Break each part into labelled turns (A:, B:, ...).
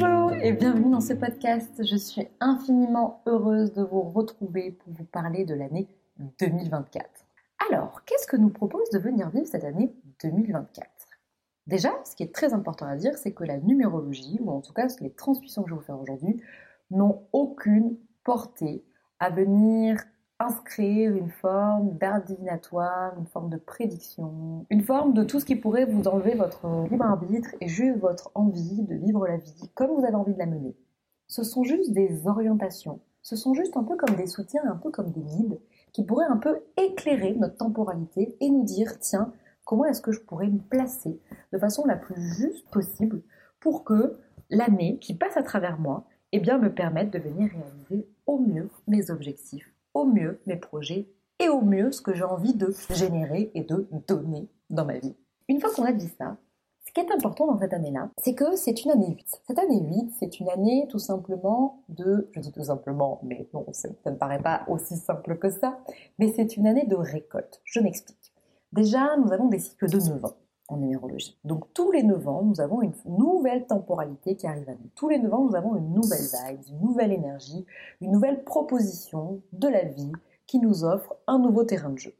A: Bonjour et bienvenue dans ce podcast. Je suis infiniment heureuse de vous retrouver pour vous parler de l'année 2024. Alors, qu'est-ce que nous propose de venir vivre cette année 2024 Déjà, ce qui est très important à dire, c'est que la numérologie, ou en tout cas les transmissions que je vais vous faire aujourd'hui, n'ont aucune portée à venir inscrire une forme d'art divinatoire, une forme de prédiction, une forme de tout ce qui pourrait vous enlever votre libre arbitre et juste votre envie de vivre la vie comme vous avez envie de la mener. Ce sont juste des orientations, ce sont juste un peu comme des soutiens, un peu comme des guides qui pourraient un peu éclairer notre temporalité et nous dire, tiens, comment est-ce que je pourrais me placer de façon la plus juste possible pour que l'année qui passe à travers moi, eh bien, me permette de venir réaliser au mieux mes objectifs au mieux mes projets et au mieux ce que j'ai envie de générer et de donner dans ma vie. Une fois qu'on a dit ça, ce qui est important dans cette année-là, c'est que c'est une année 8. Cette année 8, c'est une année tout simplement de, je dis tout simplement, mais non, ça ne paraît pas aussi simple que ça, mais c'est une année de récolte. Je m'explique. Déjà, nous avons des cycles de 9 ans numérologie. Donc tous les 9 ans, nous avons une nouvelle temporalité qui arrive à nous. Tous les 9 ans, nous avons une nouvelle vibe, une nouvelle énergie, une nouvelle proposition de la vie qui nous offre un nouveau terrain de jeu.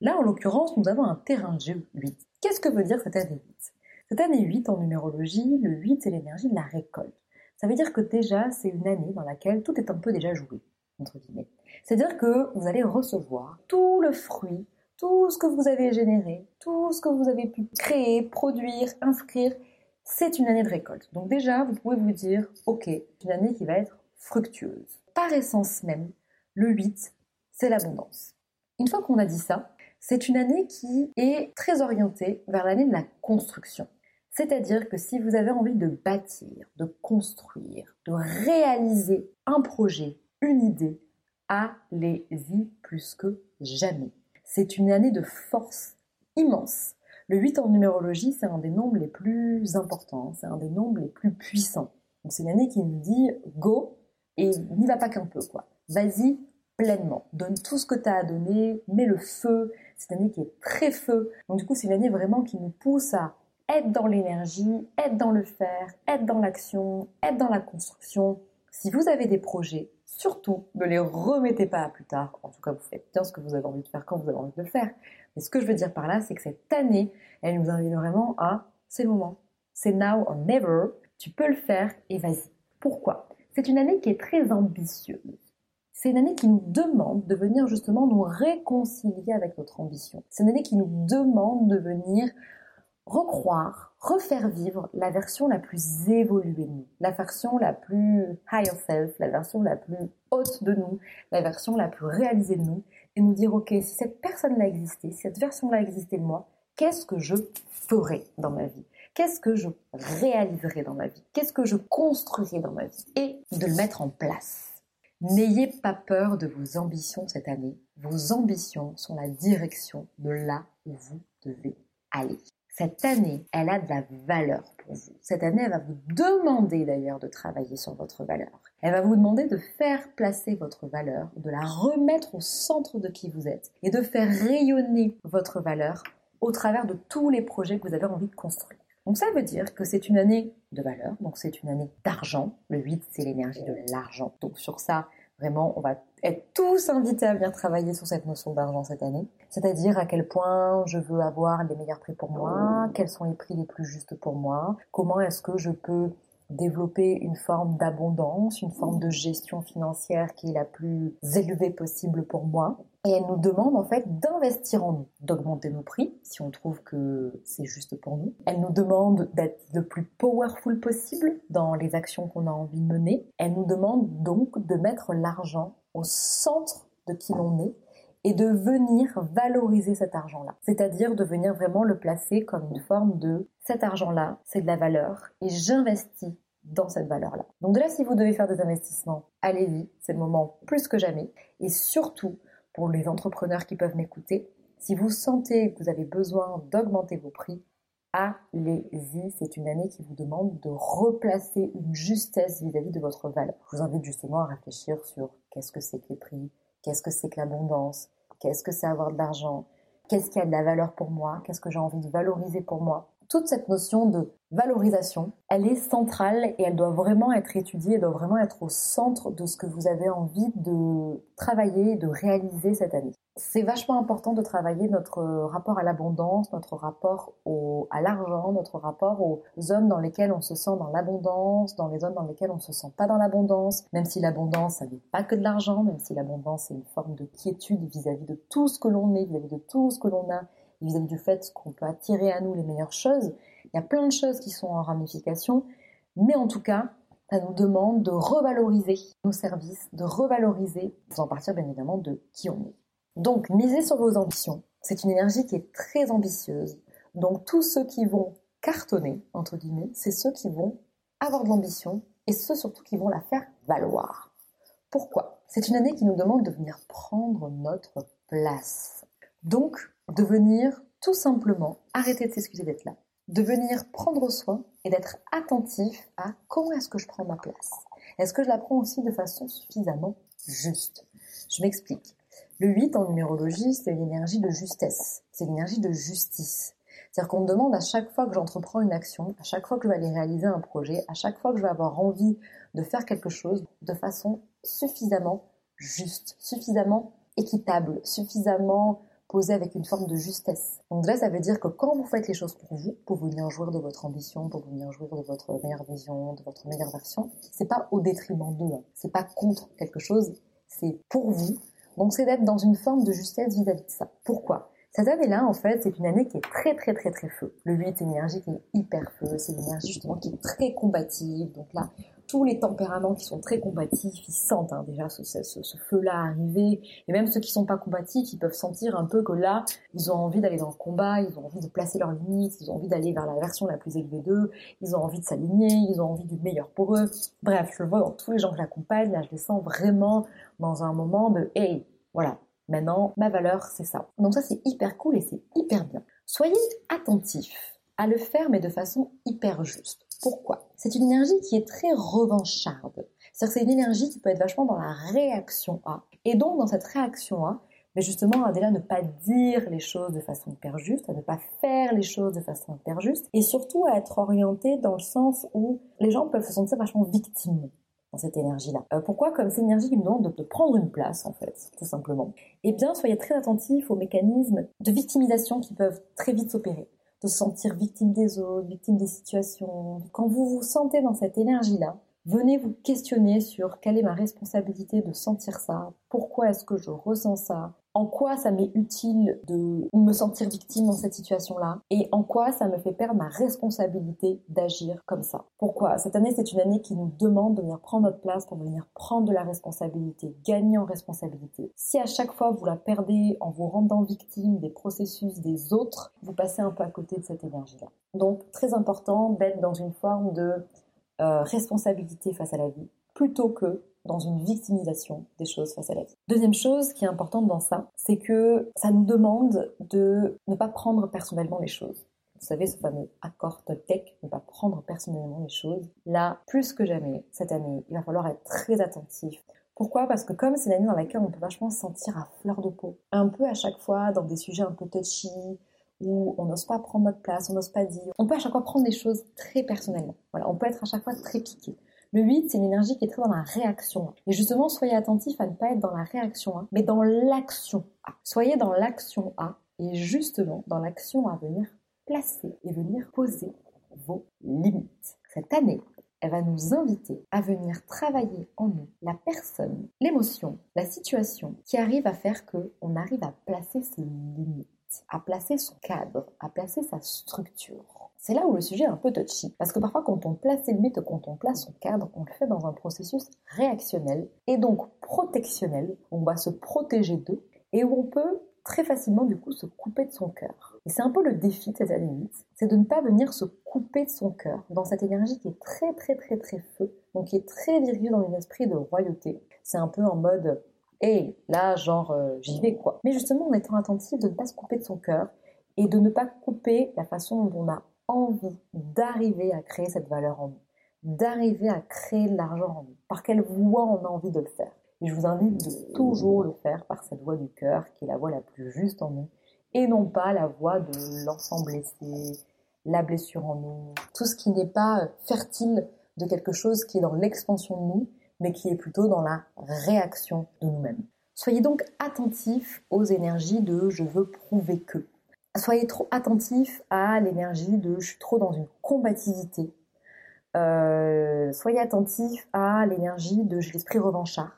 A: Là, en l'occurrence, nous avons un terrain de jeu 8. Qu'est-ce que veut dire cette année 8 Cette année 8 en numérologie, le 8 c'est l'énergie de la récolte. Ça veut dire que déjà, c'est une année dans laquelle tout est un peu déjà joué, entre guillemets. C'est-à-dire que vous allez recevoir tout le fruit tout ce que vous avez généré, tout ce que vous avez pu créer, produire, inscrire, c'est une année de récolte. Donc déjà, vous pouvez vous dire, ok, une année qui va être fructueuse. Par essence même, le 8, c'est l'abondance. Une fois qu'on a dit ça, c'est une année qui est très orientée vers l'année de la construction. C'est-à-dire que si vous avez envie de bâtir, de construire, de réaliser un projet, une idée, allez-y plus que jamais. C'est une année de force immense. Le 8 en numérologie, c'est un des nombres les plus importants, c'est un des nombres les plus puissants. Donc c'est une année qui nous dit go et n'y va pas qu'un peu quoi. Vas-y pleinement, donne tout ce que tu as à donner, mets le feu. C'est une année qui est très feu. Donc du coup, c'est une année vraiment qui nous pousse à être dans l'énergie, être dans le faire, être dans l'action, être dans la construction. Si vous avez des projets, surtout, ne les remettez pas à plus tard. En tout cas, vous faites bien ce que vous avez envie de faire quand vous avez envie de le faire. Mais ce que je veux dire par là, c'est que cette année, elle nous invite vraiment à c'est le moment. C'est now or never. Tu peux le faire et vas-y. Pourquoi? C'est une année qui est très ambitieuse. C'est une année qui nous demande de venir justement nous réconcilier avec notre ambition. C'est une année qui nous demande de venir recroire, refaire vivre la version la plus évoluée de nous, la version la plus higher self, la version la plus haute de nous, la version la plus réalisée de nous, et nous dire, ok, si cette personne-là existait, si cette version-là existait de moi, qu'est-ce que je ferais dans ma vie? Qu'est-ce que je réaliserais dans ma vie? Qu'est-ce que je construirais dans ma vie? Et de le mettre en place. N'ayez pas peur de vos ambitions cette année. Vos ambitions sont la direction de là où vous devez aller. Cette année, elle a de la valeur pour vous. Cette année, elle va vous demander d'ailleurs de travailler sur votre valeur. Elle va vous demander de faire placer votre valeur, de la remettre au centre de qui vous êtes et de faire rayonner votre valeur au travers de tous les projets que vous avez envie de construire. Donc ça veut dire que c'est une année de valeur, donc c'est une année d'argent. Le 8, c'est l'énergie de l'argent. Donc sur ça, Vraiment, on va être tous invités à venir travailler sur cette notion d'argent cette année. C'est-à-dire à quel point je veux avoir les meilleurs prix pour moi, quels sont les prix les plus justes pour moi, comment est-ce que je peux développer une forme d'abondance, une forme de gestion financière qui est la plus élevée possible pour moi. Et elle nous demande en fait d'investir en nous, d'augmenter nos prix si on trouve que c'est juste pour nous. Elle nous demande d'être le plus powerful possible dans les actions qu'on a envie de mener. Elle nous demande donc de mettre l'argent au centre de qui l'on est et de venir valoriser cet argent-là. C'est-à-dire de venir vraiment le placer comme une forme de cet argent-là, c'est de la valeur et j'investis dans cette valeur-là. Donc là, si vous devez faire des investissements, allez-y, c'est le moment plus que jamais. Et surtout, pour les entrepreneurs qui peuvent m'écouter, si vous sentez que vous avez besoin d'augmenter vos prix, allez-y. C'est une année qui vous demande de replacer une justesse vis-à-vis de votre valeur. Je vous invite justement à réfléchir sur qu'est-ce que c'est que les prix, qu'est-ce que c'est que l'abondance, qu'est-ce que c'est avoir de l'argent, qu'est-ce qui a de la valeur pour moi, qu'est-ce que j'ai envie de valoriser pour moi. toute cette notion de valorisation, elle est centrale et elle doit vraiment être étudiée, elle doit vraiment être au centre de ce que vous avez envie de travailler, de réaliser cette année. C'est vachement important de travailler notre rapport à l'abondance, notre rapport à l'argent, notre rapport aux zones dans lesquelles on se sent dans l'abondance, dans les zones dans lesquelles on se sent pas dans l'abondance, même si l'abondance, ça n'est pas que de l'argent, même si l'abondance est une forme de quiétude vis-à-vis de tout ce que l'on est, vis-à-vis de tout ce que l'on a, vis-à-vis du fait qu'on peut attirer à nous les meilleures choses. Il y a plein de choses qui sont en ramification, mais en tout cas, ça nous demande de revaloriser nos services, de revaloriser, sans partir bien évidemment de qui on est. Donc, miser sur vos ambitions, c'est une énergie qui est très ambitieuse. Donc, tous ceux qui vont cartonner, entre guillemets, c'est ceux qui vont avoir de l'ambition et ceux surtout qui vont la faire valoir. Pourquoi? C'est une année qui nous demande de venir prendre notre place. Donc, de venir tout simplement arrêter de s'excuser d'être là, de venir prendre soin et d'être attentif à comment est-ce que je prends ma place. Est-ce que je la prends aussi de façon suffisamment juste? Je m'explique. Le 8 en numérologie, c'est l'énergie de justesse, c'est l'énergie de justice. C'est-à-dire qu'on me demande à chaque fois que j'entreprends une action, à chaque fois que je vais aller réaliser un projet, à chaque fois que je vais avoir envie de faire quelque chose de façon suffisamment juste, suffisamment équitable, suffisamment posé avec une forme de justesse. Donc là, ça veut dire que quand vous faites les choses pour vous, pour venir jouir de votre ambition, pour venir jouir de votre meilleure vision, de votre meilleure version, c'est pas au détriment d'eux, hein. c'est pas contre quelque chose, c'est pour vous. Donc c'est d'être dans une forme de justesse vis-à-vis de ça. Pourquoi? Cette année-là, en fait, c'est une année qui est très, très, très, très feu. Le 8, c'est une énergie qui est hyper feu. C'est une énergie, justement, qui est très combative. Donc là, tous les tempéraments qui sont très combatifs, ils sentent hein, déjà ce, feu-là arriver. Et même ceux qui sont pas combatifs, ils peuvent sentir un peu que là, ils ont envie d'aller dans le combat, ils ont envie de placer leurs limites, ils ont envie d'aller vers la version la plus élevée d'eux, ils ont envie de s'aligner, ils ont envie du meilleur pour eux. Bref, je le vois dans tous les gens que j'accompagne, là, je les sens vraiment dans un moment de « hey, voilà, maintenant, ma valeur, c'est ça ». Donc ça, c'est hyper cool et c'est hyper bien. Soyez attentifs à le faire, mais de façon hyper juste. Pourquoi? C'est une énergie qui est très revancharde. C'est-à-dire que c'est une énergie qui peut être vachement dans la réaction à. Et donc, dans cette réaction à, mais justement, à déjà ne pas dire les choses de façon hyper juste, à ne pas faire les choses de façon hyper juste, et surtout à être orienté dans le sens où les gens peuvent se sentir vachement victimes dans cette énergie-là. Euh, pourquoi? Comme c'est une énergie qui nous demande de, prendre une place, en fait, tout simplement. Eh bien, soyez très attentifs aux mécanismes de victimisation qui peuvent très vite s'opérer de se sentir victime des autres, victime des situations. Quand vous vous sentez dans cette énergie-là, venez vous questionner sur quelle est ma responsabilité de sentir ça, pourquoi est-ce que je ressens ça, en quoi ça m'est utile de me sentir victime dans cette situation-là et en quoi ça me fait perdre ma responsabilité d'agir comme ça. Pourquoi? Cette année, c'est une année qui nous demande de venir prendre notre place, pour venir prendre de la responsabilité, gagner en responsabilité. Si à chaque fois vous la perdez en vous rendant victime des processus des autres, vous passez un peu à côté de cette énergie-là. Donc, très important d'être dans une forme de euh, responsabilité face à la vie plutôt que dans une victimisation des choses face à la vie. Deuxième chose qui est importante dans ça, c'est que ça nous demande de ne pas prendre personnellement les choses. Vous savez, ce fameux accord Toltec, ne pas prendre personnellement les choses. Là, plus que jamais, cette année, il va falloir être très attentif. Pourquoi? Parce que comme c'est l'année dans laquelle on peut vachement se sentir à fleur de peau, un peu à chaque fois dans des sujets un peu touchy, où on n'ose pas prendre notre place, on n'ose pas dire. On peut à chaque fois prendre des choses très personnellement. Voilà, on peut être à chaque fois très piqué. Le 8, c'est une énergie qui est très dans la réaction. Et justement, soyez attentif à ne pas être dans la réaction A, mais dans l'action A. Soyez dans l'action A et justement dans l'action à venir placer et venir poser vos limites. Cette année, elle va nous inviter à venir travailler en nous la personne, l'émotion, la situation qui arrive à faire que on arrive à placer ses limites, à placer son cadre, à placer sa structure. C'est là où le sujet est un peu touchy. Parce que parfois, quand on place ses limites, quand on place son cadre, on le fait dans un processus réactionnel et donc protectionnel. On va se protéger d'eux et où on peut très facilement, du coup, se couper de son cœur. Et c'est un peu le défi de cette limite, c'est de ne pas venir se couper de son cœur dans cette énergie qui est très, très, très, très feu, donc qui est très virgule dans un esprit de royauté. C'est un peu en mode, hé, là, genre, euh, j'y vais, quoi. Mais justement, en étant attentif de ne pas se couper de son cœur et de ne pas couper la façon dont on a envie d'arriver à créer cette valeur en nous, d'arriver à créer de l'argent en nous, par quelle voie on a envie de le faire. Et je vous invite de toujours le faire par cette voie du cœur, qui est la voie la plus juste en nous, et non pas la voie de l'ensemble blessé, la blessure en nous, tout ce qui n'est pas fertile de quelque chose qui est dans l'expansion de nous, mais qui est plutôt dans la réaction de nous-mêmes. Soyez donc attentifs aux énergies de je veux prouver que. Soyez trop attentifs à l'énergie de je suis trop dans une combativité. Euh, soyez attentifs à l'énergie de j'ai l'esprit revanchard.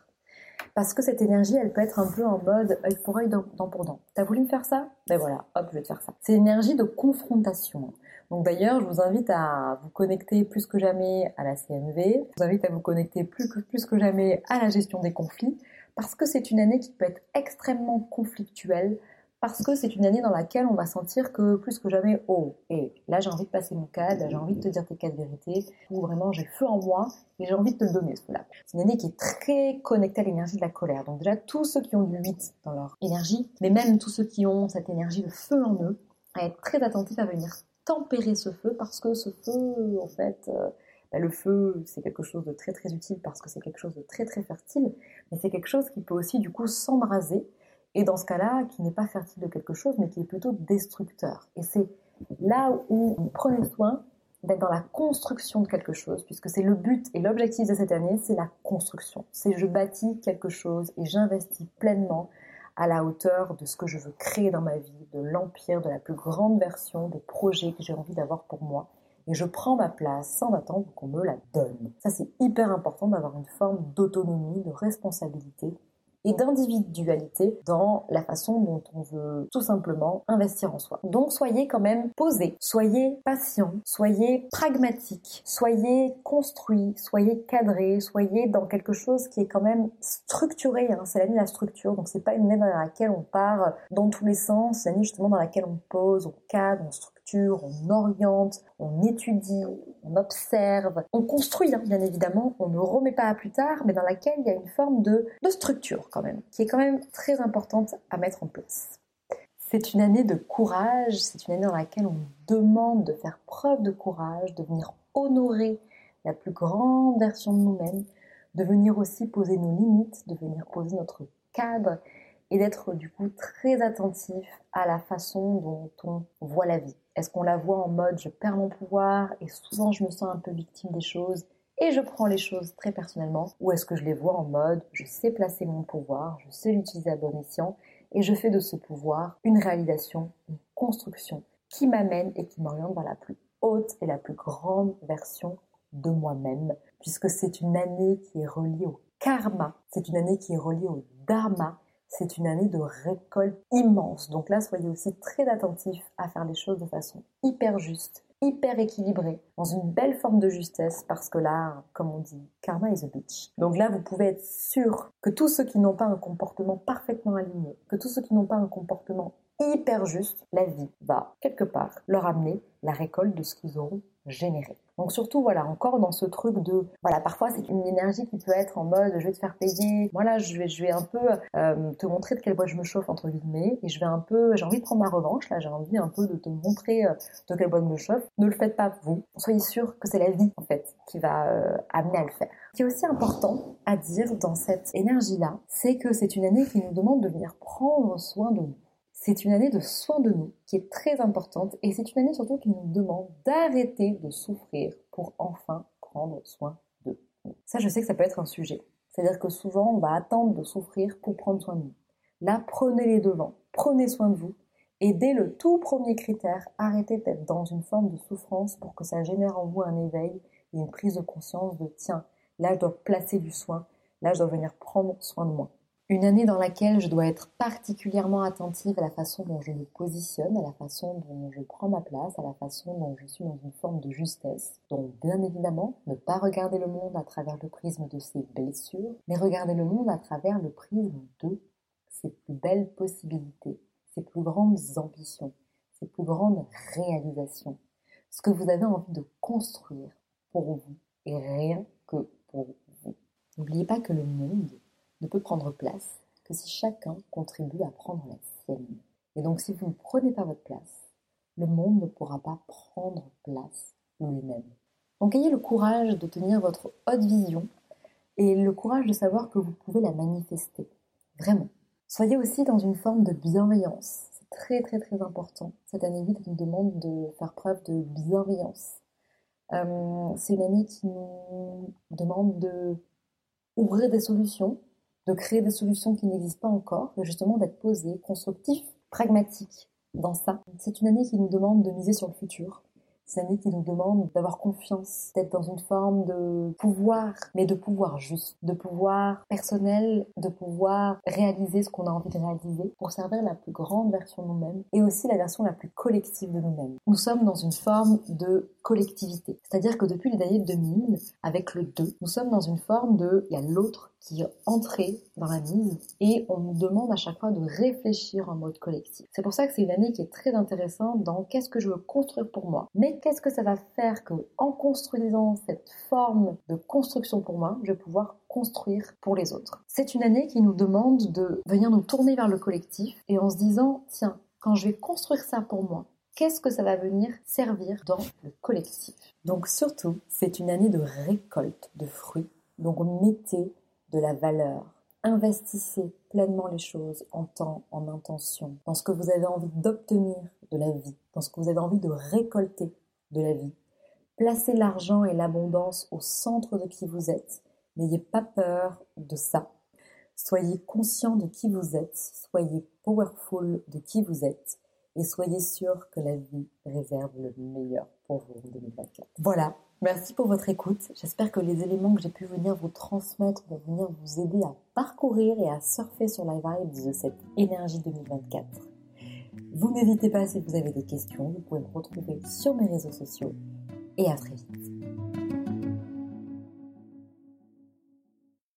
A: Parce que cette énergie, elle peut être un peu en mode œil pour œil, dent pour dent. T'as voulu me faire ça? Ben voilà, hop, je vais te faire ça. C'est l'énergie de confrontation. Donc d'ailleurs, je vous invite à vous connecter plus que jamais à la CMV. Je vous invite à vous connecter plus que, jamais à la gestion des conflits. Parce que c'est une année qui peut être extrêmement conflictuelle, parce que c'est une année dans laquelle on va sentir que plus que jamais, oh, et là j'ai envie de passer mon cadre, là j'ai envie de te dire tes quatre vérités, ou vraiment j'ai feu en moi et j'ai envie de te le donner cela. C'est une année qui est très connectée à l'énergie de la colère. Donc déjà tous ceux qui ont du 8 dans leur énergie, mais même tous ceux qui ont cette énergie de feu en eux, à être très attentifs à venir tempérer ce feu parce que ce feu, en fait, euh, bah, le feu, c'est quelque chose de très très utile parce que c'est quelque chose de très très fertile, mais c'est quelque chose qui peut aussi du coup s'embraser et dans ce cas-là, qui n'est pas fertile de quelque chose, mais qui est plutôt destructeur. Et c'est là où on prenez soin d'être dans la construction de quelque chose, puisque c'est le but et l'objectif de cette année, c'est la construction. C'est je bâtis quelque chose et j'investis pleinement à la hauteur de ce que je veux créer dans ma vie, de l'empire, de la plus grande version des projets que j'ai envie d'avoir pour moi. Et je prends ma place sans attendre qu'on me la donne. Ça, c'est hyper important d'avoir une forme d'autonomie, de responsabilité et d'individualité dans la façon dont on veut tout simplement investir en soi. Donc soyez quand même posé, soyez patient, soyez pragmatique, soyez construit, soyez cadré, soyez dans quelque chose qui est quand même structuré. Hein. C'est l'année de la structure, donc c'est pas une année dans laquelle on part dans tous les sens, c'est l'année justement dans laquelle on pose, on cadre, on structure on oriente, on étudie, on observe, on construit, hein, bien évidemment, on ne remet pas à plus tard, mais dans laquelle il y a une forme de, de structure quand même, qui est quand même très importante à mettre en place. C'est une année de courage, c'est une année dans laquelle on demande de faire preuve de courage, de venir honorer la plus grande version de nous-mêmes, de venir aussi poser nos limites, de venir poser notre cadre et d'être du coup très attentif à la façon dont on voit la vie. Est-ce qu'on la voit en mode je perds mon pouvoir et souvent je me sens un peu victime des choses et je prends les choses très personnellement? Ou est-ce que je les vois en mode je sais placer mon pouvoir, je sais l'utiliser à bon escient et je fais de ce pouvoir une réalisation, une construction qui m'amène et qui m'oriente vers la plus haute et la plus grande version de moi-même? Puisque c'est une année qui est reliée au karma, c'est une année qui est reliée au dharma c'est une année de récolte immense. Donc là, soyez aussi très attentifs à faire les choses de façon hyper juste, hyper équilibrée, dans une belle forme de justesse, parce que là, comme on dit, karma is a bitch. Donc là, vous pouvez être sûr que tous ceux qui n'ont pas un comportement parfaitement aligné, que tous ceux qui n'ont pas un comportement hyper juste, la vie va quelque part leur amener la récolte de ce qu'ils auront généré. Donc surtout, voilà, encore dans ce truc de, voilà, parfois c'est une énergie qui peut être en mode, je vais te faire payer, voilà, je vais, je vais un peu euh, te montrer de quelle boîte je me chauffe entre guillemets, et je vais un peu, j'ai envie de prendre ma revanche, là, j'ai envie un peu de te montrer euh, de quelle boîte je me chauffe. Ne le faites pas vous. Soyez sûr que c'est la vie en fait qui va euh, amener à le faire. Ce qui est aussi important à dire dans cette énergie-là, c'est que c'est une année qui nous demande de venir prendre soin de nous. C'est une année de soin de nous qui est très importante et c'est une année surtout qui nous demande d'arrêter de souffrir pour enfin prendre soin de nous. Ça, je sais que ça peut être un sujet. C'est-à-dire que souvent, on va attendre de souffrir pour prendre soin de nous. Là, prenez les devants, prenez soin de vous et dès le tout premier critère, arrêtez d'être dans une forme de souffrance pour que ça génère en vous un éveil et une prise de conscience de tiens, là je dois placer du soin, là je dois venir prendre soin de moi. Une année dans laquelle je dois être particulièrement attentive à la façon dont je me positionne, à la façon dont je prends ma place, à la façon dont je suis dans une forme de justesse. Donc bien évidemment, ne pas regarder le monde à travers le prisme de ses blessures, mais regarder le monde à travers le prisme de ses plus belles possibilités, ses plus grandes ambitions, ses plus grandes réalisations. Ce que vous avez envie de construire pour vous et rien que pour vous. N'oubliez pas que le monde ne peut prendre place que si chacun contribue à prendre la sienne. Et donc si vous ne prenez pas votre place, le monde ne pourra pas prendre place lui-même. Donc ayez le courage de tenir votre haute vision et le courage de savoir que vous pouvez la manifester. Vraiment. Soyez aussi dans une forme de bienveillance. très très très important. Cette année 8 nous demande de faire preuve de bienveillance. Euh, c'est une année qui nous demande de ouvrir des solutions, de créer des solutions qui n'existent pas encore, et justement d'être posé, constructif, pragmatique dans ça. C'est une année qui nous demande de miser sur le futur, c'est une année qui nous demande d'avoir confiance, d'être dans une forme de pouvoir, mais de pouvoir juste, de pouvoir personnel, de pouvoir réaliser ce qu'on a envie de réaliser pour servir la plus grande version de nous-mêmes et aussi la version la plus collective de nous-mêmes. Nous sommes dans une forme de collectivité. C'est-à-dire que depuis les années 2000, avec le 2, nous sommes dans une forme de, il y a l'autre qui est entré dans la mise et on nous demande à chaque fois de réfléchir en mode collectif. C'est pour ça que c'est une année qui est très intéressante dans qu'est-ce que je veux construire pour moi, mais qu'est-ce que ça va faire que en construisant cette forme de construction pour moi, je vais pouvoir construire pour les autres. C'est une année qui nous demande de venir nous tourner vers le collectif et en se disant tiens, quand je vais construire ça pour moi, qu'est-ce que ça va venir servir dans le collectif? Donc surtout, c'est une année de récolte de fruits. Donc mettez de la valeur. Investissez pleinement les choses en temps, en intention, dans ce que vous avez envie d'obtenir de la vie, dans ce que vous avez envie de récolter de la vie. Placez l'argent et l'abondance au centre de qui vous êtes. N'ayez pas peur de ça. Soyez conscient de qui vous êtes, soyez powerful de qui vous êtes et soyez sûr que la vie réserve le meilleur pour vous en 2024. Voilà, Merci pour votre écoute. J'espère que les éléments que j'ai pu venir vous transmettre vont venir vous aider à parcourir et à surfer sur la vibe de cette énergie 2024. Vous n'hésitez pas si vous avez des questions, vous pouvez me retrouver sur mes réseaux sociaux et à très vite.